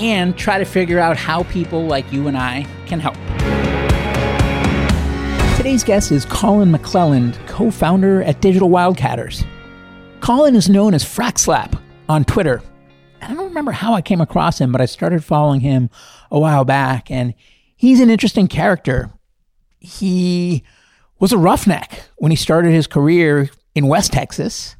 and try to figure out how people like you and I can help. Today's guest is Colin McClelland, co founder at Digital Wildcatters. Colin is known as Frackslap on Twitter. I don't remember how I came across him, but I started following him a while back, and he's an interesting character. He was a roughneck when he started his career in West Texas.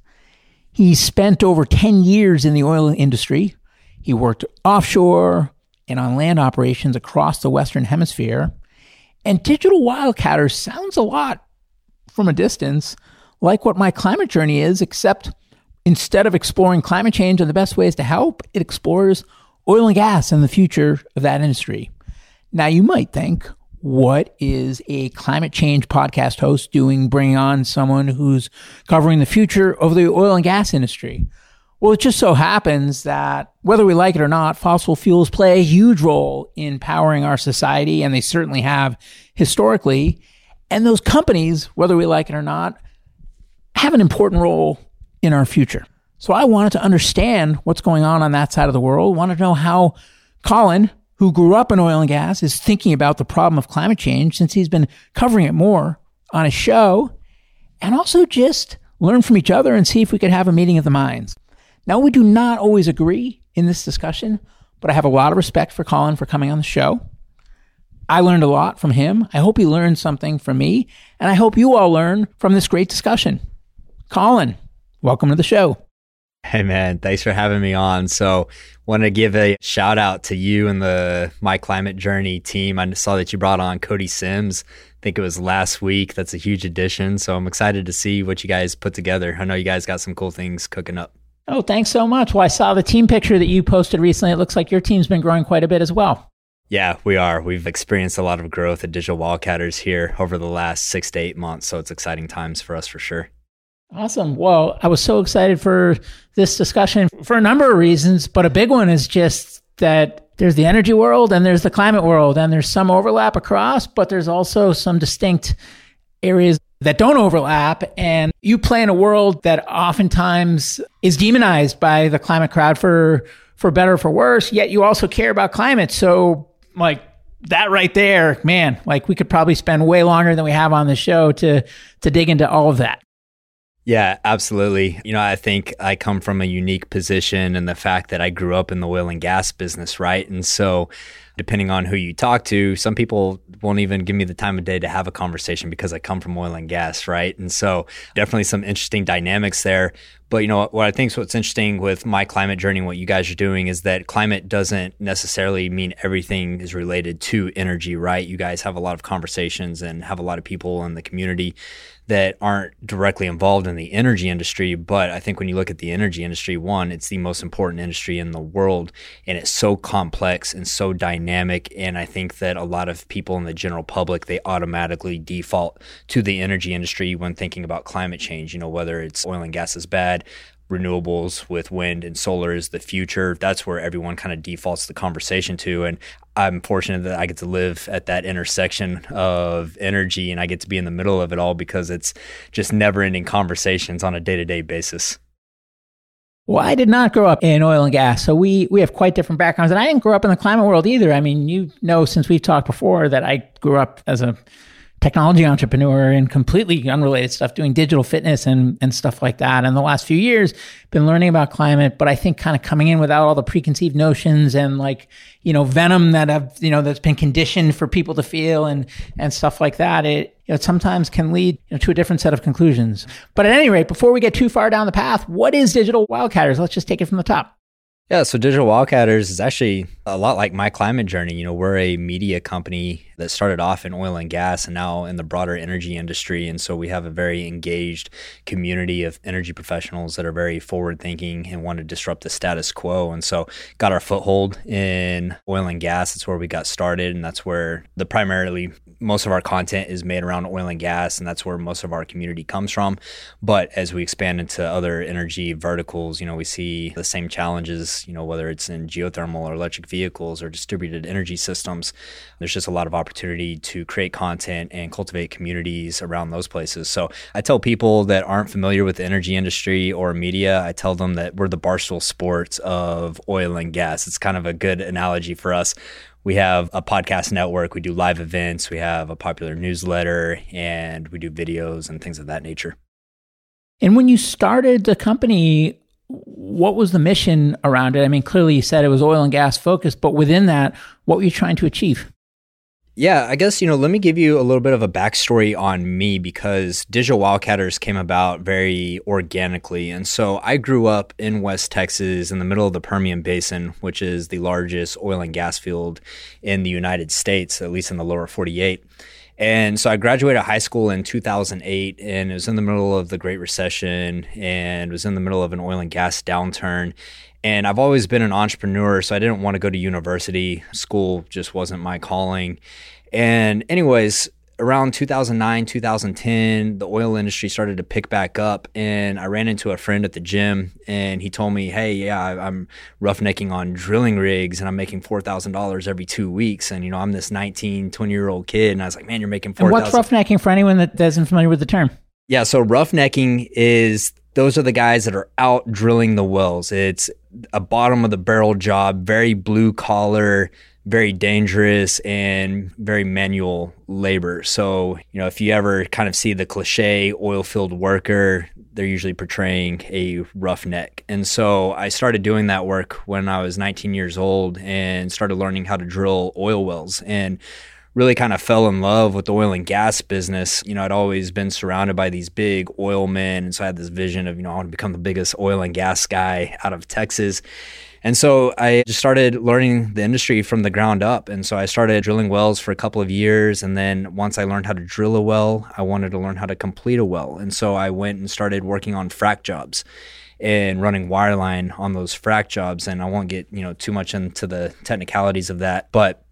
He spent over 10 years in the oil industry, he worked offshore and on land operations across the Western Hemisphere. And Digital Wildcatters sounds a lot from a distance like what my climate journey is, except instead of exploring climate change and the best ways to help, it explores oil and gas and the future of that industry. Now, you might think, what is a climate change podcast host doing bringing on someone who's covering the future of the oil and gas industry? Well, it just so happens that whether we like it or not, fossil fuels play a huge role in powering our society, and they certainly have historically. And those companies, whether we like it or not, have an important role in our future. So I wanted to understand what's going on on that side of the world, wanted to know how Colin, who grew up in oil and gas, is thinking about the problem of climate change since he's been covering it more on his show, and also just learn from each other and see if we could have a meeting of the minds. Now, we do not always agree in this discussion, but I have a lot of respect for Colin for coming on the show. I learned a lot from him. I hope he learned something from me, and I hope you all learn from this great discussion. Colin, welcome to the show. Hey man, thanks for having me on. So, want to give a shout out to you and the My Climate Journey team. I saw that you brought on Cody Simms. I think it was last week. That's a huge addition. So, I'm excited to see what you guys put together. I know you guys got some cool things cooking up. Oh, thanks so much. Well, I saw the team picture that you posted recently. It looks like your team's been growing quite a bit as well. Yeah, we are. We've experienced a lot of growth at Digital Wildcatters here over the last six to eight months. So it's exciting times for us for sure. Awesome. Well, I was so excited for this discussion for a number of reasons, but a big one is just that there's the energy world and there's the climate world, and there's some overlap across, but there's also some distinct areas that don't overlap. And you play in a world that oftentimes is demonized by the climate crowd for, for better or for worse, yet you also care about climate. So like that right there, man, like we could probably spend way longer than we have on the show to, to dig into all of that. Yeah, absolutely. You know, I think I come from a unique position and the fact that I grew up in the oil and gas business, right? And so depending on who you talk to, some people won't even give me the time of day to have a conversation because I come from oil and gas, right? And so definitely some interesting dynamics there. But you know what I think is what's interesting with my climate journey and what you guys are doing is that climate doesn't necessarily mean everything is related to energy, right? You guys have a lot of conversations and have a lot of people in the community that aren't directly involved in the energy industry. But I think when you look at the energy industry, one, it's the most important industry in the world and it's so complex and so dynamic. And I think that a lot of people in the general public, they automatically default to the energy industry when thinking about climate change, you know, whether it's oil and gas is bad, renewables with wind and solar is the future. That's where everyone kind of defaults the conversation to. And I'm fortunate that I get to live at that intersection of energy and I get to be in the middle of it all because it's just never ending conversations on a day to day basis. Well, I did not grow up in oil and gas, so we we have quite different backgrounds, and I didn't grow up in the climate world either. I mean, you know, since we've talked before, that I grew up as a technology entrepreneur and completely unrelated stuff, doing digital fitness and, and stuff like that. And the last few years, been learning about climate, but I think kind of coming in without all the preconceived notions and like, you know, venom that have, you know, that's been conditioned for people to feel and, and stuff like that. It, you know, sometimes can lead you know, to a different set of conclusions. But at any rate, before we get too far down the path, what is digital wildcatters? Let's just take it from the top. Yeah, so Digital Wildcatters is actually a lot like my climate journey. You know, we're a media company that started off in oil and gas and now in the broader energy industry. And so we have a very engaged community of energy professionals that are very forward thinking and want to disrupt the status quo. And so got our foothold in oil and gas. That's where we got started. And that's where the primarily most of our content is made around oil and gas. And that's where most of our community comes from. But as we expand into other energy verticals, you know, we see the same challenges, you know, whether it's in geothermal or electric vehicles or distributed energy systems. There's just a lot of opportunity to create content and cultivate communities around those places. So I tell people that aren't familiar with the energy industry or media, I tell them that we're the barstool sports of oil and gas. It's kind of a good analogy for us. We have a podcast network, we do live events, we have a popular newsletter, and we do videos and things of that nature. And when you started the company, what was the mission around it? I mean, clearly you said it was oil and gas focused, but within that, what were you trying to achieve? Yeah, I guess, you know, let me give you a little bit of a backstory on me because Digital Wildcatters came about very organically. And so I grew up in West Texas in the middle of the Permian Basin, which is the largest oil and gas field in the United States, at least in the lower 48. And so I graduated high school in 2008 and it was in the middle of the Great Recession and was in the middle of an oil and gas downturn. And I've always been an entrepreneur, so I didn't want to go to university. School just wasn't my calling. And, anyways, around 2009, 2010, the oil industry started to pick back up. And I ran into a friend at the gym and he told me, Hey, yeah, I'm roughnecking on drilling rigs and I'm making $4,000 every two weeks. And, you know, I'm this 19, 20 year old kid. And I was like, Man, you're making 4000 What's roughnecking for anyone that isn't familiar with the term? Yeah, so roughnecking is those are the guys that are out drilling the wells. It's a bottom of the barrel job, very blue collar, very dangerous and very manual labor. So, you know, if you ever kind of see the cliche oil field worker, they're usually portraying a roughneck. And so I started doing that work when I was 19 years old and started learning how to drill oil wells. And really kind of fell in love with the oil and gas business. You know, I'd always been surrounded by these big oil men. And so I had this vision of, you know, I want to become the biggest oil and gas guy out of Texas. And so I just started learning the industry from the ground up. And so I started drilling wells for a couple of years. And then once I learned how to drill a well, I wanted to learn how to complete a well. And so I went and started working on frac jobs and running wireline on those frac jobs. And I won't get, you know, too much into the technicalities of that. But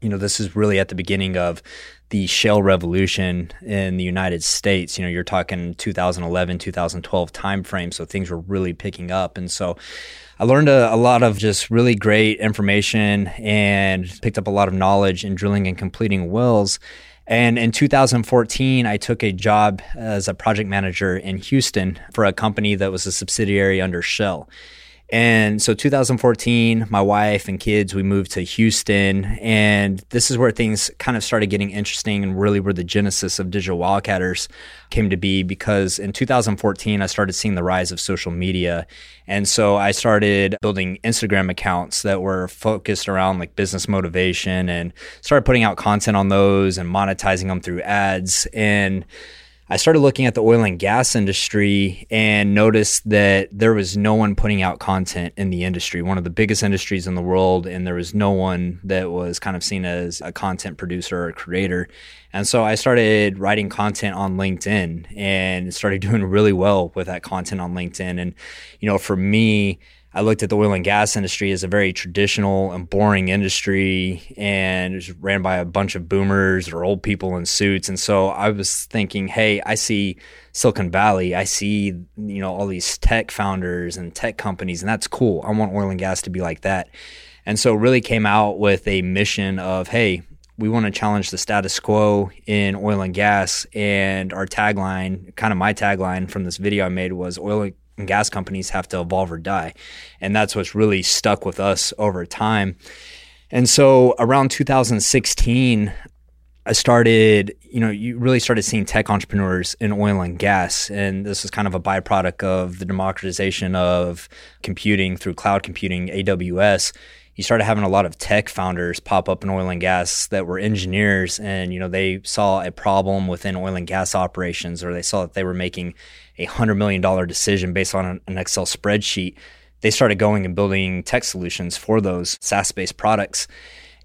you know, this is really at the beginning of the shale revolution in the United States. You know, you're talking 2011, 2012 timeframe, so things were really picking up, and so I learned a, a, lot of just really great information and picked up a lot of knowledge in drilling and completing wells. And in 2014, I took a job as a project manager in Houston for a company that was a subsidiary under Shell. And so 2014, my wife and kids, we moved to Houston. And this is where things kind of started getting interesting and really where the genesis of Digital Wildcatters came to be because in 2014, I started seeing the rise of social media. And so I started building Instagram accounts that were focused around like business motivation and started putting out content on those and monetizing them through ads. And I started looking at the oil and gas industry and noticed that there was no one putting out content in the industry, one of the biggest industries in the world, and there was no one that was kind of seen as a content producer or creator. And so I started writing content on LinkedIn and started doing really well with that content on LinkedIn. And, you know, for me, I looked at the oil and gas industry as a very traditional and boring industry and it was ran by a bunch of boomers or old people in suits. And so I was thinking, hey, I see Silicon Valley, I see, you know, all these tech founders and tech companies, and that's cool. I want oil and gas to be like that. And so really came out with a mission of, hey, we want to challenge the status quo in oil and gas. And our tagline, kind of my tagline from this video I made was oil and gas companies have to evolve or die. And that's what's really stuck with us over time. And so around 2016, I started, you know, you really started seeing tech entrepreneurs in oil and gas. And this was kind of a byproduct of the democratization of computing through cloud computing, AWS. You started having a lot of tech founders pop up in oil and gas that were engineers and, you know, they saw a problem within oil and gas operations or they saw that they were making a $100 million decision based on an Excel spreadsheet, they started going and building tech solutions for those SaaS based products.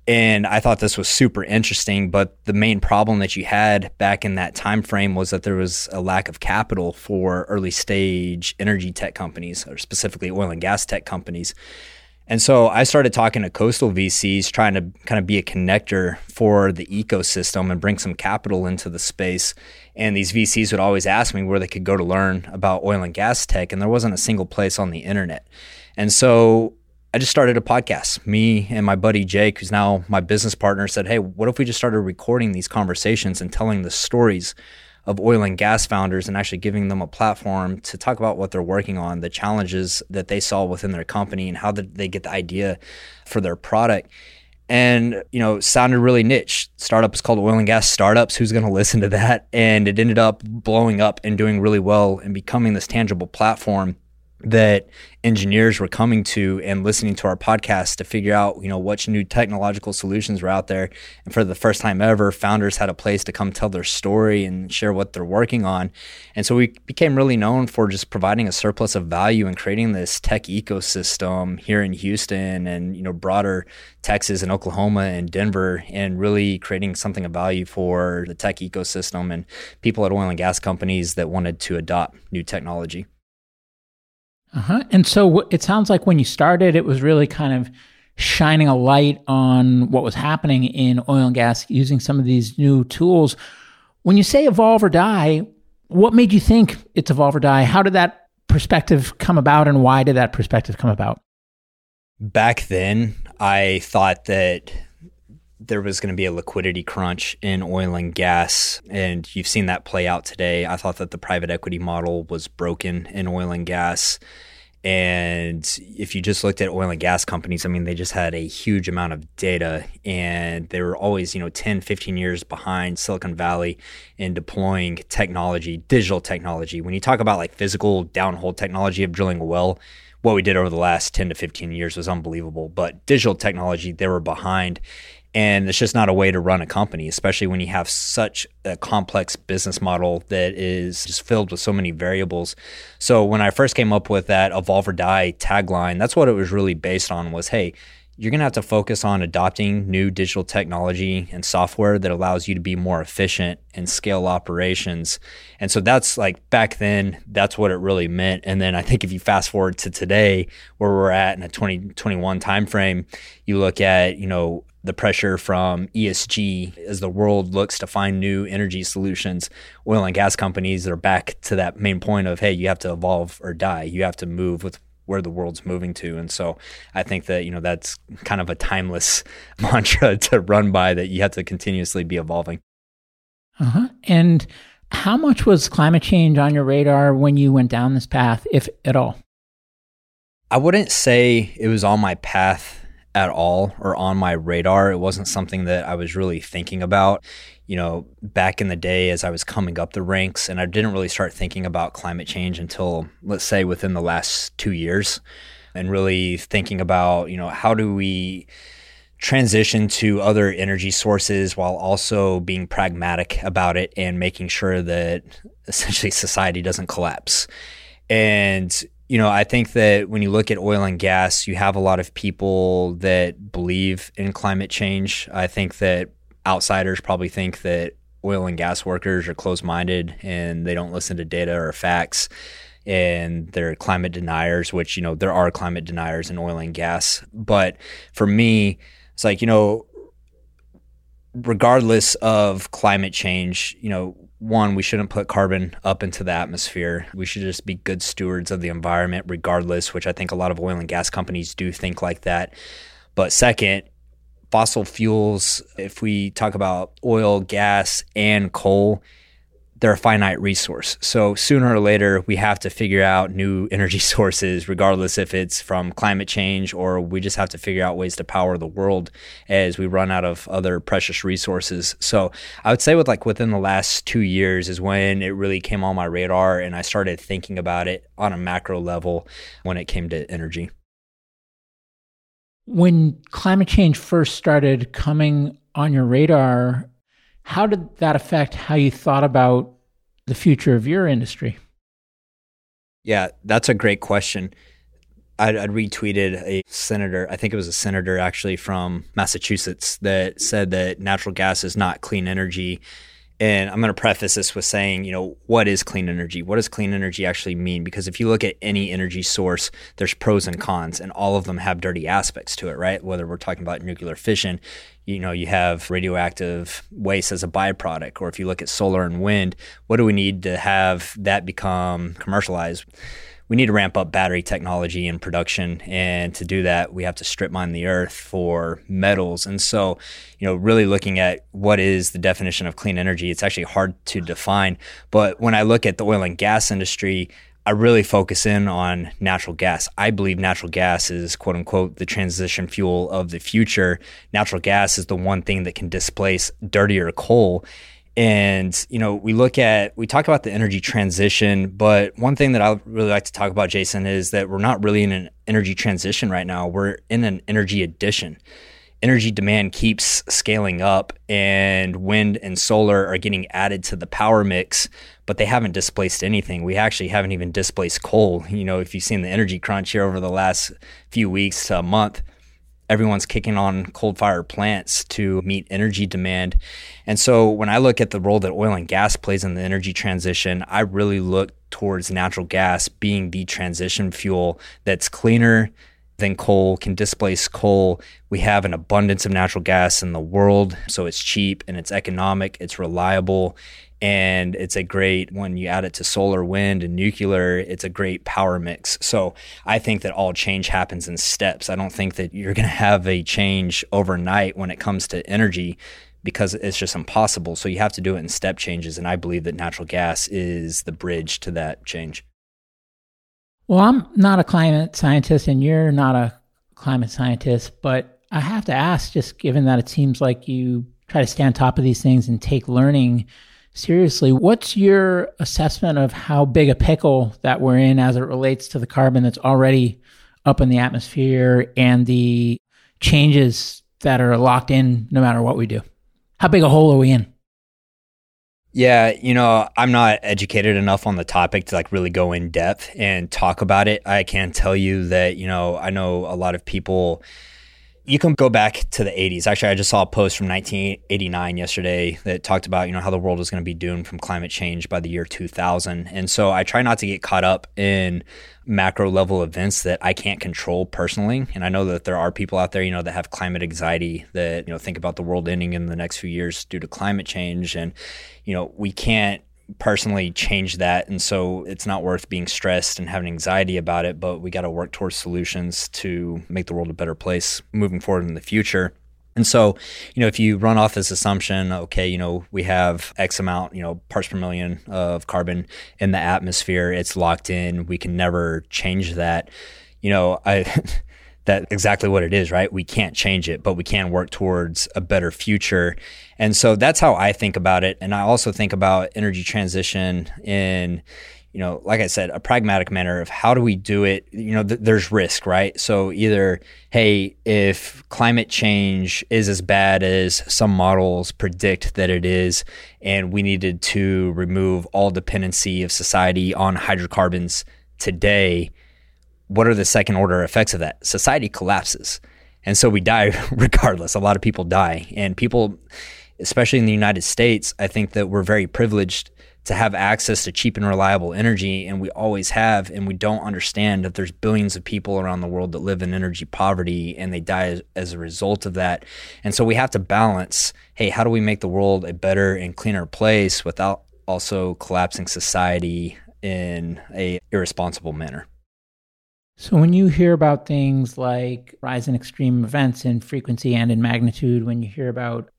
And I thought this was super interesting, but the main problem that you had back in that time frame was that there was a lack of capital for early stage energy tech companies, or specifically oil and gas tech companies. And so I started talking to coastal VCs, trying to kind of be a connector for the ecosystem and bring some capital into the space. And these VCs would always ask me where they could go to learn about oil and gas tech, and there wasn't a single place on the internet. And so I just started a podcast. Me and my buddy Jake, who's now my business partner, said, Hey, what if we just started recording these conversations and telling the stories of oil and gas founders and actually giving them a platform to talk about what they're working on, the challenges that they saw within their company, and how did they get the idea for their product. And, you know, sounded really niche. Startup is called Oil and Gas Startups. Who's going to listen to that? And it ended up blowing up and doing really well and becoming this tangible platform that engineers were coming to and listening to our podcast to figure out, you know, what new technological solutions were out there. And for the first time ever, founders had a place to come tell their story and share what they're working on. And so we became really known for just providing a surplus of value and creating this tech ecosystem here in Houston and, you know, broader Texas and Oklahoma and Denver and really creating something of value for the tech ecosystem and people at oil and gas companies that wanted to adopt new technology. Uh-huh. And so it sounds like when you started, it was really kind of shining a light on what was happening in oil and gas using some of these new tools. When you say evolve or die, what made you think it's evolve or die? How did that perspective come about and why did that perspective come about? Back then, I thought that there was going to be a liquidity crunch in oil and gas, and you've seen that play out today. I thought that the private equity model was broken in oil and gas. And if you just looked at oil and gas companies, I mean, they just had a huge amount of data and they were always, you know, 10, 15 years behind Silicon Valley in deploying technology, digital technology. When you talk about like physical downhole technology of drilling a well, what we did over the last 10 to 15 years was unbelievable. But digital technology, they were behind. And it's just not a way to run a company, especially when you have such a complex business model that is just filled with so many variables. So when I first came up with that evolve or die tagline, that's what it was really based on was, hey, you're going to have to focus on adopting new digital technology and software that allows you to be more efficient and scale operations. And so that's like back then, that's what it really meant. And then I think if you fast forward to today, where we're at in a 2021 timeframe, you look at, you know, the pressure from ESG as the world looks to find new energy solutions. Oil and gas companies are back to that main point of, hey, you have to evolve or die. You have to move with where the world's moving to. And so I think that, you know, that's kind of a timeless mantra to run by that you have to continuously be evolving. Uh-huh. And how much was climate change on your radar when you went down this path, if at all? I wouldn't say it was on my path at all or on my radar. It wasn't something that I was really thinking about. You know, back in the day as I was coming up the ranks, and I didn't really start thinking about climate change until, let's say, within the last two years, and really thinking about, you know, how do we transition to other energy sources while also being pragmatic about it and making sure that essentially society doesn't collapse. And you know, I think that when you look at oil and gas, you have a lot of people that believe in climate change. I think that outsiders probably think that oil and gas workers are closed minded and they don't listen to data or facts and they're climate deniers, which, you know, there are climate deniers in oil and gas. But for me, it's like, you know, regardless of climate change, you know, one, we shouldn't put carbon up into the atmosphere. We should just be good stewards of the environment, regardless, which I think a lot of oil and gas companies do think like that. But second, fossil fuels, if we talk about oil, gas, and coal, they're a finite resource. So sooner or later, we have to figure out new energy sources, regardless if it's from climate change or we just have to figure out ways to power the world as we run out of other precious resources. So I would say with like within the last two years is when it really came on my radar and I started thinking about it on a macro level when it came to energy. When climate change first started coming on your radar, how did that affect how you thought about the future of your industry? Yeah, that's a great question. I'd, I'd, retweeted a senator, I think it was a senator actually from Massachusetts, that said that natural gas is not clean energy. And I'm going to preface this with saying, you know, what is clean energy? What does clean energy actually mean? Because if you look at any energy source, there's pros and cons, and all of them have dirty aspects to it, right? Whether we're talking about nuclear fission, you know, you have radioactive waste as a byproduct, or if you look at solar and wind, what do we need to have that become commercialized? We need to ramp up battery technology and production. And to do that, we have to strip mine the earth for metals. And so, you know, really looking at what is the definition of clean energy, it's actually hard to define. But when I look at the oil and gas industry, I really focus in on natural gas. I believe natural gas is quote unquote the transition fuel of the future. Natural gas is the one thing that can displace dirtier coal. And, you know, we look at, we talk about the energy transition, but one thing that I really like to talk about, Jason, is that we're not really in an energy transition right now. We're in an energy addition. Energy demand keeps scaling up, and wind and solar are getting added to the power mix, but they haven't displaced anything. We actually haven't even displaced coal. You know, if you've seen the energy crunch here over the last few weeks to a month, everyone's kicking on coal fired plants to meet energy demand. And so when I look at the role that oil and gas plays in the energy transition, I really look towards natural gas being the transition fuel that's cleaner than coal, can displace coal. We have an abundance of natural gas in the world, so it's cheap and it's economic, it's reliable, and it's a great when you add it to solar wind and nuclear it's a great power mix. So i think that all change happens in steps. I don't think that you're going to have a change overnight when it comes to energy because it's just impossible. So you have to do it in step changes and i believe that natural gas is the bridge to that change. Well i'm not a climate scientist and you're not a climate scientist but i have to ask just given that it seems like you try to stay on top of these things and take learning seriously. What's your assessment of how big a pickle that we're in as it relates to the carbon that's already up in the atmosphere and the changes that are locked in no matter what we do? How big a hole are we in? Yeah, you know, I'm not educated enough on the topic to like really go in depth and talk about it. I can tell you that, you know, I know a lot of people you can go back to the 80s. Actually, I just saw a post from 1989 yesterday that talked about, you know, how the world was going to be doomed from climate change by the year 2000. And so I try not to get caught up in macro level events that I can't control personally. And I know that there are people out there, you know, that have climate anxiety that, you know, think about the world ending in the next few years due to climate change and you know, we can't personally change that and so it's not worth being stressed and having anxiety about it but we got to work towards solutions to make the world a better place moving forward in the future and so, you know, if you run off this assumption, okay, you know, we have X amount, you know, parts per million of carbon in the atmosphere, it's locked in, we can never change that you know, I that exactly what it is, right? We can't change it, but we can work towards a better future. And so that's how I think about it. And I also think about energy transition in, you know, like I said, a pragmatic manner of how do we do it? You know, th- there's risk, right? So either, hey, if climate change is as bad as some models predict that it is, and we needed to remove all dependency of society on hydrocarbons today, what are the second order effects of that? Society collapses. And so we die regardless. A lot of people die. And people, especially in the United States, I think that we're very privileged to have access to cheap and reliable energy. And we always have. And we don't understand that there's billions of people around the world that live in energy poverty and they die as, as a result of that. And so we have to balance hey, how do we make the world a better and cleaner place without also collapsing society in a irresponsible manner? So, when you hear about things like rise in extreme events in frequency and in magnitude, when you hear about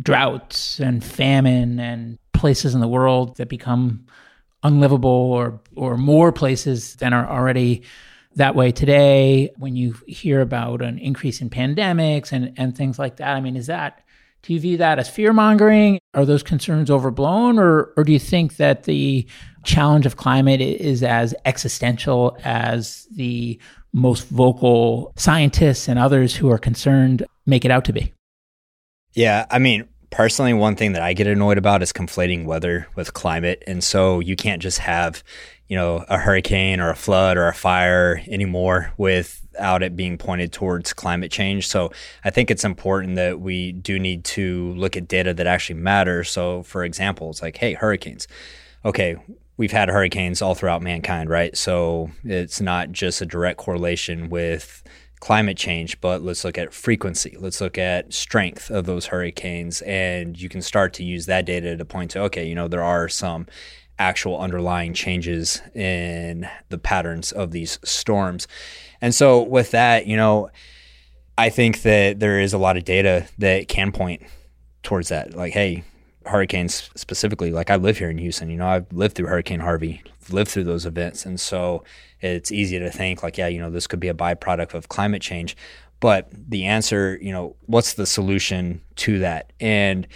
droughts and famine and places in the world that become unlivable or, or more places than are already that way today, when you hear about an increase in pandemics and, and things like that, I mean, is that do you view that as fear mongering? Are those concerns overblown? Or, or do you think that the challenge of climate is as existential as the most vocal scientists and others who are concerned make it out to be? Yeah, I mean, personally, one thing that I get annoyed about is conflating weather with climate. And so you can't just have, you know, a hurricane or a flood or a fire anymore without it being pointed towards climate change. So I think it's important that we do need to look at data that actually matters. So, for example, it's like, hey, hurricanes. Okay, we've had hurricanes all throughout mankind, right? So it's not just a direct correlation with climate change, but let's look at frequency. Let's look at strength of those hurricanes. And you can start to use that data to point to, okay, you know, there are some actual underlying changes in the patterns of these storms. And so with that, you know, I think that there is a lot of data that can point towards that. Like, hey, hurricanes specifically, like I live here in Houston, you know, I've lived through Hurricane Harvey, lived through those events. And so it's easy to think like, yeah, you know, this could be a byproduct of climate change. But the answer, you know, what's the solution to that? And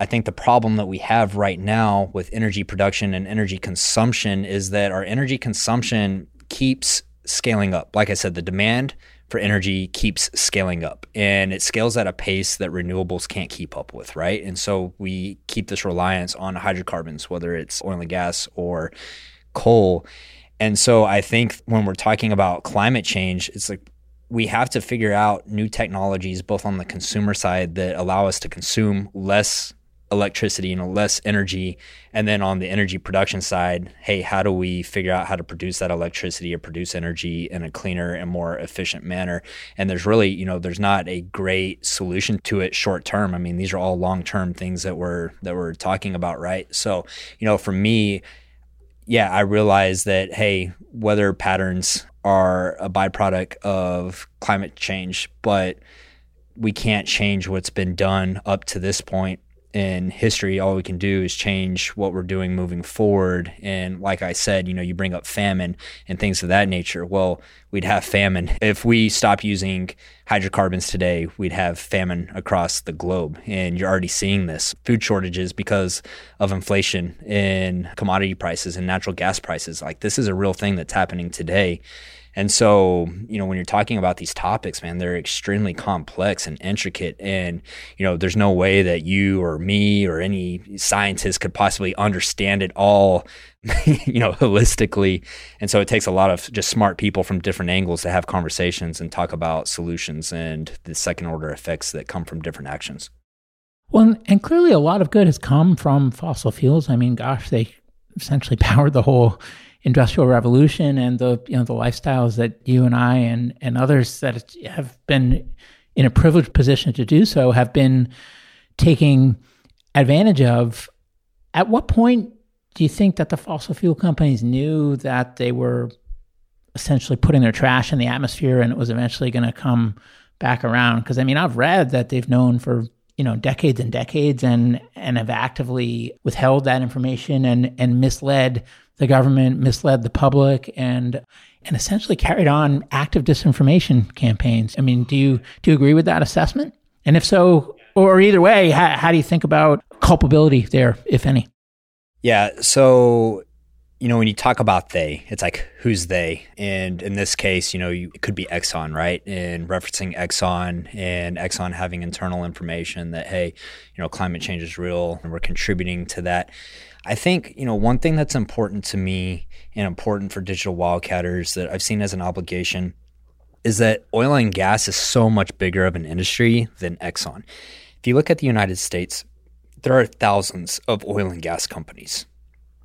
I think the problem that we have right now with energy production and energy consumption is that our energy consumption keeps scaling up. Like I said, the demand for energy keeps scaling up and it scales at a pace that renewables can't keep up with, right? And so we keep this reliance on hydrocarbons, whether it's oil and gas or coal. And so I think when we're talking about climate change, it's like we have to figure out new technologies both on the consumer side that allow us to consume less electricity and less energy. And then on the energy production side, hey, how do we figure out how to produce that electricity or produce energy in a cleaner and more efficient manner? And there's really, you know, there's not a great solution to it short term. I mean, these are all long term things that we're that we're talking about, right? So, you know, for me, yeah, I realize that hey, weather patterns are a byproduct of climate change, but we can't change what's been done up to this point in history, all we can do is change what we're doing moving forward. And like I said, you know, you bring up famine and things of that nature. Well, we'd have famine. If we stop using hydrocarbons today, we'd have famine across the globe. And you're already seeing this food shortages because of inflation in commodity prices and natural gas prices. Like, this is a real thing that's happening today. And so, you know, when you're talking about these topics, man, they're extremely complex and intricate. And, you know, there's no way that you or me or any scientist could possibly understand it all, you know, holistically. And so it takes a lot of just smart people from different angles to have conversations and talk about solutions and the second order effects that come from different actions. Well, and clearly a lot of good has come from fossil fuels. I mean, gosh, they essentially powered the whole industrial revolution and the you know the lifestyles that you and I and and others that have been in a privileged position to do so have been taking advantage of. At what point do you think that the fossil fuel companies knew that they were essentially putting their trash in the atmosphere and it was eventually going to come back around? Because I mean, I've read that they've known for you know decades and decades and and have actively withheld that information and and misled the government misled the public and and essentially carried on active disinformation campaigns. I mean, do you do you agree with that assessment? And if so, or either way, how, how do you think about culpability there, if any? Yeah. So you know, when you talk about they, it's like who's they? And in this case, you know, you, it could be Exxon, right? And referencing Exxon and Exxon having internal information that hey, you know, climate change is real and we're contributing to that. I think, you know, one thing that's important to me and important for digital wildcatters that I've seen as an obligation is that oil and gas is so much bigger of an industry than Exxon. If you look at the United States, there are thousands of oil and gas companies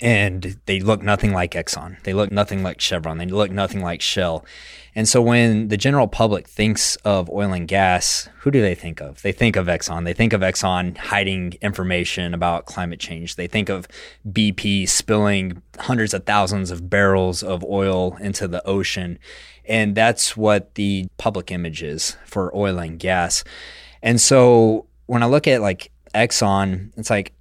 and they look nothing like Exxon. They look nothing like Chevron. They look nothing like Shell. And so when the general public thinks of oil and gas, who do they think of? They think of Exxon. They think of Exxon hiding information about climate change. They think of BP spilling hundreds of thousands of barrels of oil into the ocean. And that's what the public image is for oil and gas. And so when I look at like Exxon, it's like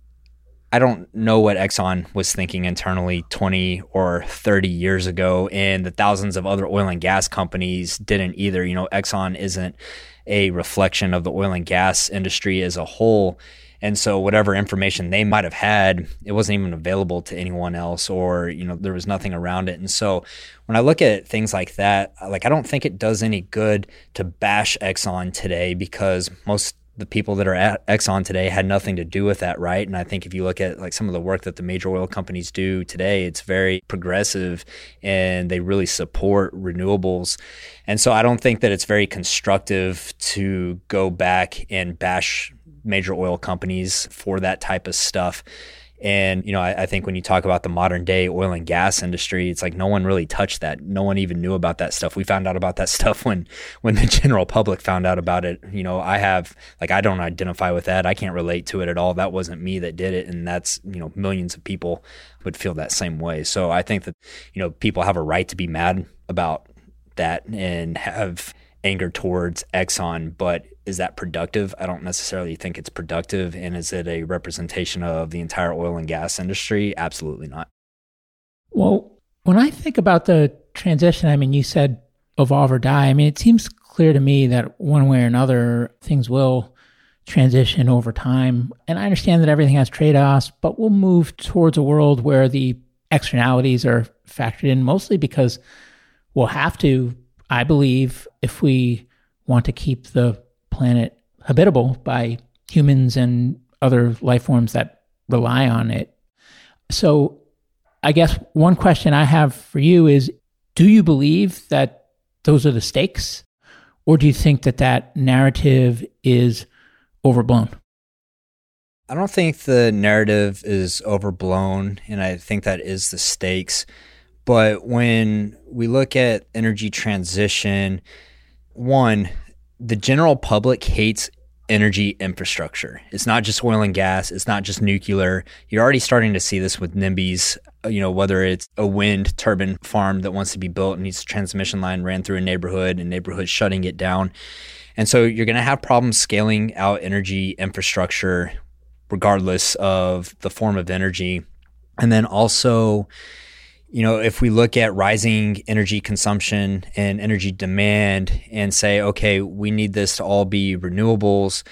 I don't know what Exxon was thinking internally 20 or 30 years ago, and the thousands of other oil and gas companies didn't either. You know, Exxon isn't a reflection of the oil and gas industry as a whole. And so, whatever information they might have had, it wasn't even available to anyone else, or, you know, there was nothing around it. And so, when I look at things like that, like, I don't think it does any good to bash Exxon today because most the people that are at Exxon today had nothing to do with that, right? And I think if you look at like some of the work that the major oil companies do today, it's very progressive and they really support renewables. And so I don't think that it's very constructive to go back and bash major oil companies for that type of stuff. And, you know, I, I, think when you talk about the modern day oil and gas industry, it's like no one really touched that. No one even knew about that stuff. We found out about that stuff when, when the general public found out about it. You know, I have, like, I don't identify with that. I can't relate to it at all. That wasn't me that did it. And that's, you know, millions of people would feel that same way. So I think that, you know, people have a right to be mad about that and have anger towards Exxon, but is that productive? I don't necessarily think it's productive. And is it a representation of the entire oil and gas industry? Absolutely not. Well, when I think about the transition, I mean, you said evolve or die. I mean, it seems clear to me that one way or another, things will transition over time. And I understand that everything has trade offs, but we'll move towards a world where the externalities are factored in mostly because we'll have to, I believe, if we want to keep the planet habitable by humans and other life forms that rely on it. So, I guess one question I have for you is do you believe that those are the stakes? Or do you think that that narrative is overblown? I don't think the narrative is overblown, and I think that is the stakes. But when we look at energy transition, one, the general public hates energy infrastructure. It's not just oil and gas, it's not just nuclear. You're already starting to see this with NIMBYs, uh, you know, whether it's a wind turbine farm that wants to be built and needs a transmission line ran through a neighborhood and neighborhood shutting it down. And so you're going to have problems scaling out energy infrastructure regardless of the form of energy. And then also you know, if we look at rising energy consumption and energy demand and say, okay, we need this to all be renewables,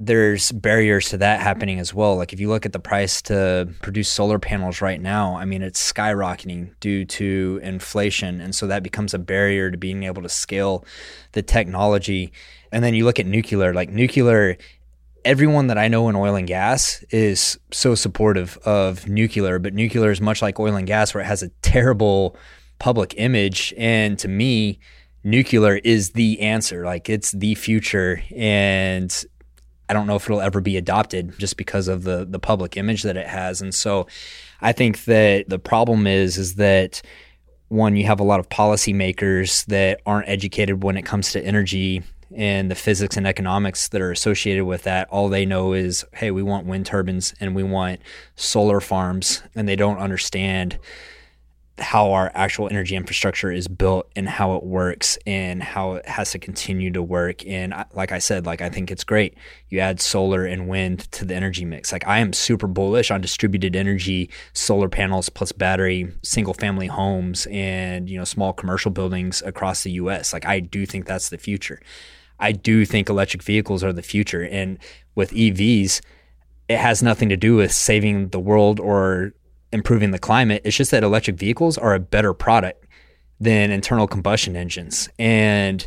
there's barriers to that happening as well. Like if you look at the price to produce solar panels right now, I mean, it's skyrocketing due to inflation. And so that becomes a barrier to being able to scale the technology. And then you look at nuclear, like nuclear everyone that I know in oil and gas is so supportive of nuclear, but nuclear is much like oil and gas, where it has a terrible public image. And to me, nuclear is the answer. Like it's the future. And I don't know if it'll ever be adopted just because of the the public image that it has. And so I think that the problem is is that one, you have a lot of policymakers that aren't educated when it comes to energy and the physics and economics that are associated with that. All they know is, hey, we want wind turbines and we want solar farms, and they don't understand how our actual energy infrastructure is built and how it works and how it has to continue to work. And like I said, like I think it's great. You add solar and wind to the energy mix. Like I am super bullish on distributed energy, solar panels plus battery, single family homes and, you know, small commercial buildings across the US. Like I do think that's the future. I do think electric vehicles are the future. And with EVs, it has nothing to do with saving the world or improving the climate. It's just that electric vehicles are a better product than internal combustion engines. And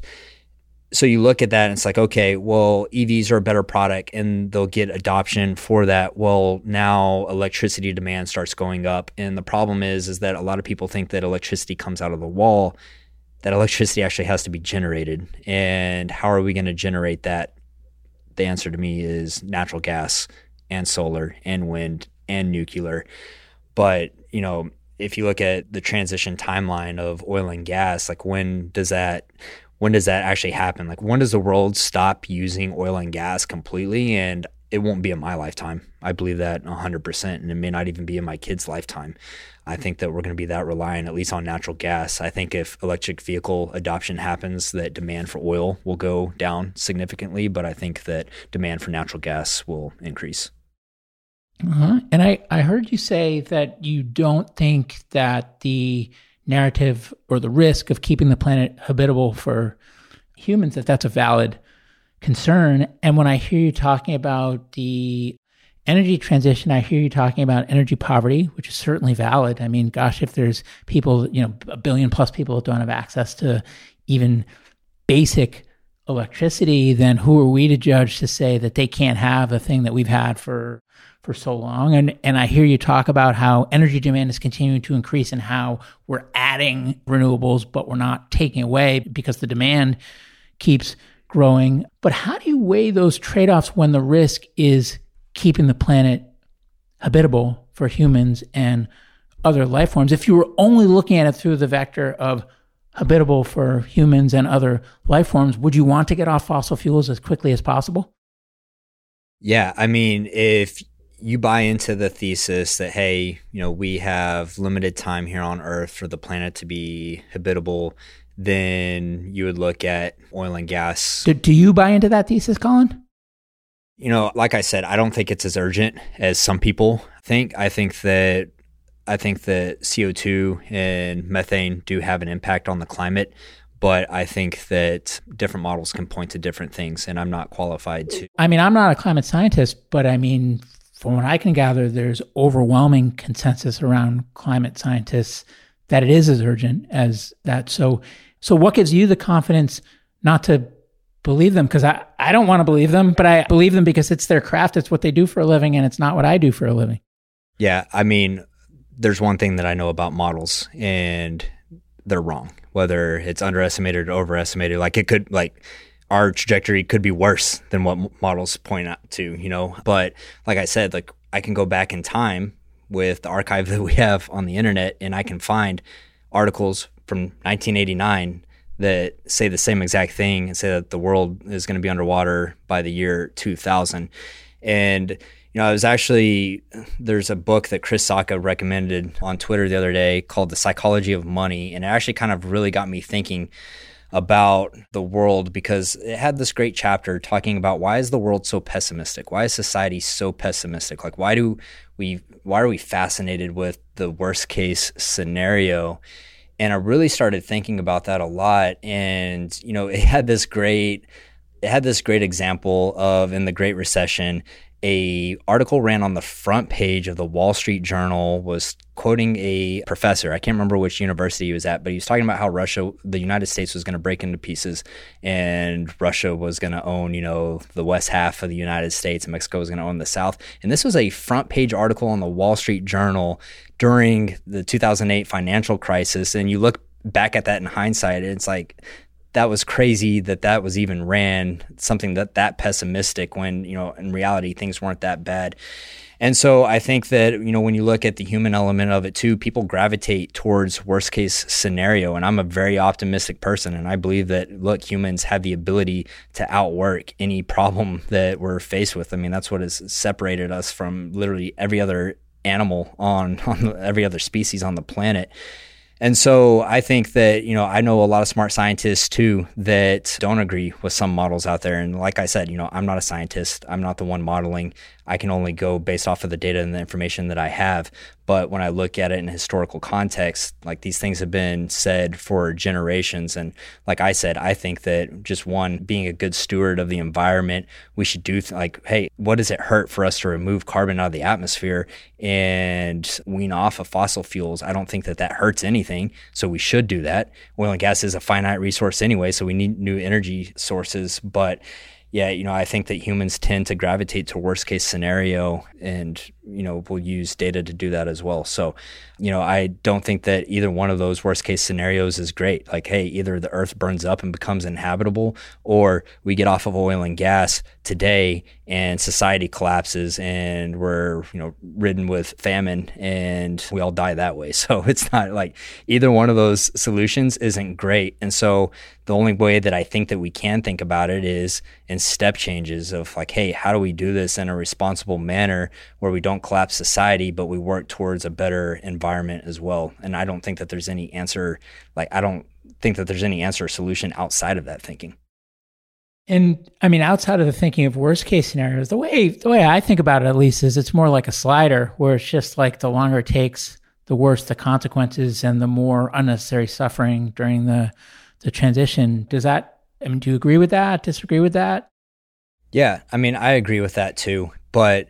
so you look at that and it's like, okay, well, EVs are a better product and they'll get adoption for that. Well, now electricity demand starts going up. And the problem is, is that a lot of people think that electricity comes out of the wall, that electricity actually has to be generated. And how are we going to generate that? The answer to me is natural gas and solar and wind and nuclear. But, you know, if you look at the transition timeline of oil and gas, like when does that when does that actually happen? Like when does the world stop using oil and gas completely? And it won't be in my lifetime. I believe that 100%. And it may not even be in my kids' lifetime. I think that we're going to be that reliant, at least on natural gas. I think if electric vehicle adoption happens, that demand for oil will go down significantly. But I think that demand for natural gas will increase. Uh-huh. And I, I heard you say that you don't think that the narrative or the risk of keeping the planet habitable for humans, that that's a valid concern. And when I hear you talking about the energy transition, I hear you talking about energy poverty, which is certainly valid. I mean, gosh, if there's people, you know, a billion plus people don't have access to even basic electricity, then who are we to judge to say that they can't have a thing that we've had for for so long. And and I hear you talk about how energy demand is continuing to increase and how we're adding renewables, but we're not taking away because the demand keeps growing. But how do you weigh those trade-offs when the risk is keeping the planet habitable for humans and other life forms? If you were only looking at it through the vector of habitable for humans and other life forms, would you want to get off fossil fuels as quickly as possible? Yeah, I mean, if you buy into the thesis that hey, you know, we have limited time here on Earth for the planet to be habitable, then you would look at oil and gas. Do, do you buy into that thesis, Colin? You know, like I said, I don't think it's as urgent as some people think. I think that I think that CO2 and methane do have an impact on the climate, but I think that different models can point to different things, and I'm not qualified to. I mean, I'm not a climate scientist, but I mean, from what I can gather, there's overwhelming consensus around climate scientists that it is as urgent as that. So, so what gives you the confidence not to believe them? Because I, I don't want to believe them, but I believe them because it's their craft, it's what they do for a living, and it's not what I do for a living. Yeah, I mean, there's one thing that I know about models, and they're wrong. Whether it's underestimated or overestimated, like it could like our trajectory could be worse than what models point out to, you know. But like I said, like I can go back in time with the archive that we have on the internet and I can find articles from 1989 that say the same exact thing and say that the world is going to be underwater by the year 2000. And you know, I was actually there's a book that Chris Sacca recommended on Twitter the other day called The Psychology of Money and it actually kind of really got me thinking about the world because it had this great chapter talking about why is the world so pessimistic? Why is society so pessimistic? Like why do we why are we fascinated with the worst case scenario? And I really started thinking about that a lot. And you know, it had this great it had this great example of in the Great Recession a article ran on the front page of the Wall Street Journal was quoting a professor. I can't remember which university he was at, but he was talking about how Russia, the United States was going to break into pieces and Russia was going to own, you know, the west half of the United States and Mexico was going to own the south. And this was a front page article on the Wall Street Journal during the 2008 financial crisis and you look back at that in hindsight, it's like that was crazy that that was even ran something that that pessimistic when you know in reality things weren't that bad. And so i think that you know when you look at the human element of it too people gravitate towards worst case scenario. And i'm a very optimistic person. And i believe that look humans have the ability to outwork any problem that we're faced with. I mean that's what has separated us from literally every other animal on on every other species on the planet And so I think that, you know, I know a lot of smart scientists too that don't agree with some models out there. And like I said, you know, I'm not a scientist. I'm not the one modeling. I can only go based off of the data and the information that I have. But when I look at it in historical context, like these things have been said for generations. And like I said, I think that just one, being a good steward of the environment, we should do th- like, hey, what does it hurt for us to remove carbon out of the atmosphere and wean off of fossil fuels? I don't think that that hurts anything. So we should do that. Oil and gas is a finite resource anyway. So we need new energy sources. But yeah, you know, I think that humans tend to gravitate to worst case scenario and, you know, we'll use data to do that as well. So, you know, I don't think that either one of those worst case scenarios is great. Like, hey, either the earth burns up and becomes inhabitable or we get off of oil and gas today and society collapses and we're, you know, ridden with famine and we all die that way. So it's not like either one of those solutions isn't great. And so the only way that I think that we can think about it is in step changes of like, hey, how do we do this in a responsible manner where we don't collapse society, but we work towards a better environment as well? And I don't think that there's any answer, like, I don't think that there's any answer or solution outside of that thinking. And I mean, outside of the thinking of worst case scenarios, the way the way I think about it, at least, is it's more like a slider, where it's just like the longer it takes, the worse the consequences, and the more unnecessary suffering during the the transition. Does that? I mean, do you agree with that? Disagree with that? Yeah, I mean, I agree with that too. But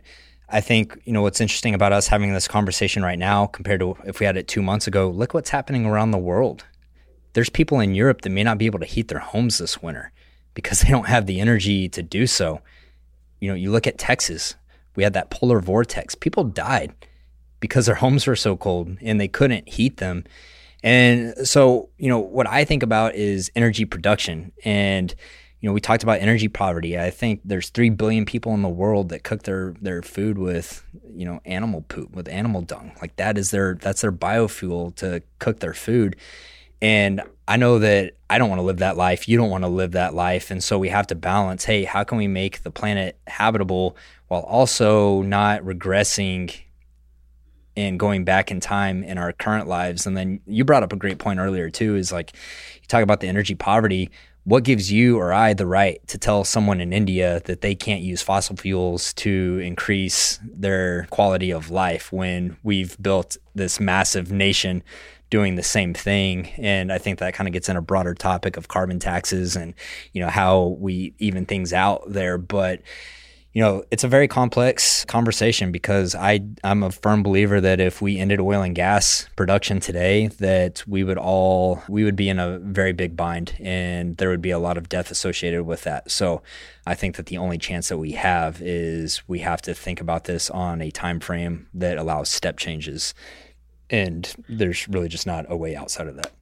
I think you know what's interesting about us having this conversation right now compared to if we had it two months ago. Look what's happening around the world. There's people in Europe that may not be able to heat their homes this winter because they don't have the energy to do so. You know, you look at Texas. We had that polar vortex. People died because their homes were so cold and they couldn't heat them. And so, you know, what I think about is energy production. And, you know, we talked about energy poverty. I think there's 3 billion people in the world that cook their, their food with, you know, animal poop, with animal dung. Like that is their, that's their biofuel to cook their food. And I know that I don't want to live that life. You don't want to live that life. And so we have to balance hey, how can we make the planet habitable while also not regressing and going back in time in our current lives. And then you brought up a great point earlier too, is like you talk about the energy poverty. What gives you or I the right to tell someone in India that they can't use fossil fuels to increase their quality of life when we've built this massive nation doing the same thing. And I think that kind of gets in a broader topic of carbon taxes and, you know, how we even things out there. But you know, it's a very complex conversation because I I'm a firm believer that if we ended oil and gas production today, that we would all we would be in a very big bind and there would be a lot of death associated with that. So I think that the only chance that we have is we have to think about this on a time frame that allows step changes. And there's really just not a way outside of that.